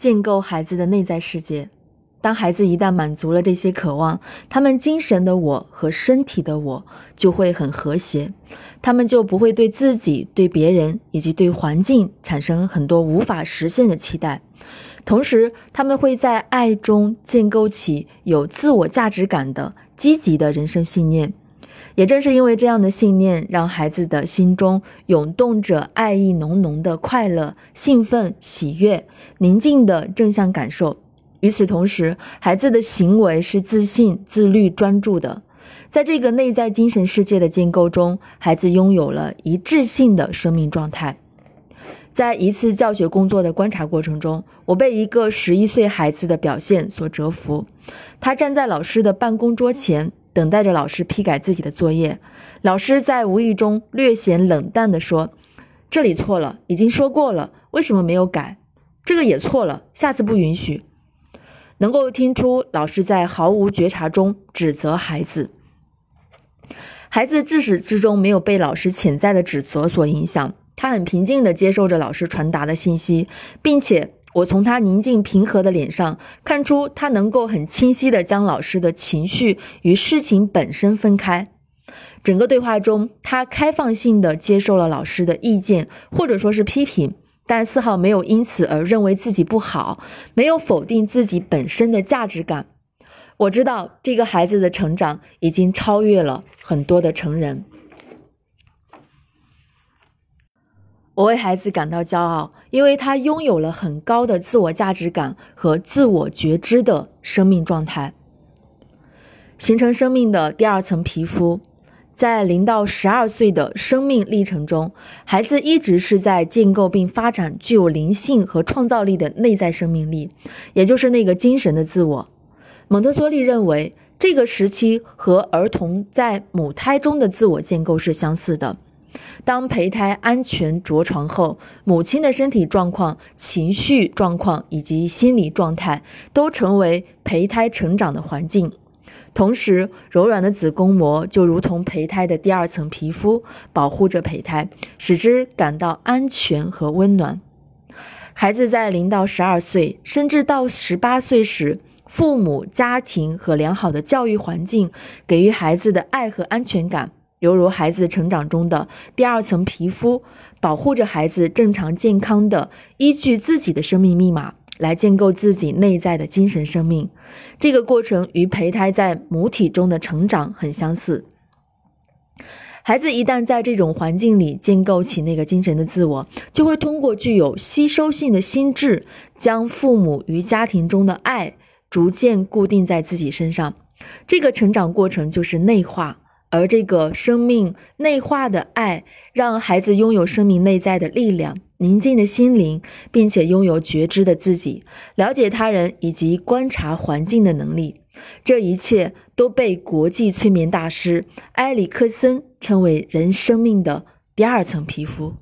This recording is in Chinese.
建构孩子的内在世界。当孩子一旦满足了这些渴望，他们精神的我和身体的我就会很和谐，他们就不会对自己、对别人以及对环境产生很多无法实现的期待。同时，他们会在爱中建构起有自我价值感的积极的人生信念。也正是因为这样的信念，让孩子的心中涌动着爱意浓浓的快乐、兴奋、喜悦、宁静的正向感受。与此同时，孩子的行为是自信、自律、专注的。在这个内在精神世界的建构中，孩子拥有了一致性的生命状态。在一次教学工作的观察过程中，我被一个十一岁孩子的表现所折服。他站在老师的办公桌前，等待着老师批改自己的作业。老师在无意中略显冷淡地说：“这里错了，已经说过了，为什么没有改？这个也错了，下次不允许。”能够听出老师在毫无觉察中指责孩子，孩子自始至终没有被老师潜在的指责所影响，他很平静地接受着老师传达的信息，并且我从他宁静平和的脸上看出他能够很清晰地将老师的情绪与事情本身分开。整个对话中，他开放性地接受了老师的意见或者说是批评。但丝毫没有因此而认为自己不好，没有否定自己本身的价值感。我知道这个孩子的成长已经超越了很多的成人。我为孩子感到骄傲，因为他拥有了很高的自我价值感和自我觉知的生命状态，形成生命的第二层皮肤。在零到十二岁的生命历程中，孩子一直是在建构并发展具有灵性和创造力的内在生命力，也就是那个精神的自我。蒙特梭利认为，这个时期和儿童在母胎中的自我建构是相似的。当胚胎安全着床后，母亲的身体状况、情绪状况以及心理状态都成为胚胎成长的环境。同时，柔软的子宫膜就如同胚胎的第二层皮肤，保护着胚胎，使之感到安全和温暖。孩子在零到十二岁，甚至到十八岁时，父母、家庭和良好的教育环境给予孩子的爱和安全感，犹如孩子成长中的第二层皮肤，保护着孩子正常健康的依据自己的生命密码。来建构自己内在的精神生命，这个过程与胚胎在母体中的成长很相似。孩子一旦在这种环境里建构起那个精神的自我，就会通过具有吸收性的心智，将父母与家庭中的爱逐渐固定在自己身上。这个成长过程就是内化。而这个生命内化的爱，让孩子拥有生命内在的力量、宁静的心灵，并且拥有觉知的自己、了解他人以及观察环境的能力。这一切都被国际催眠大师埃里克森称为人生命的第二层皮肤。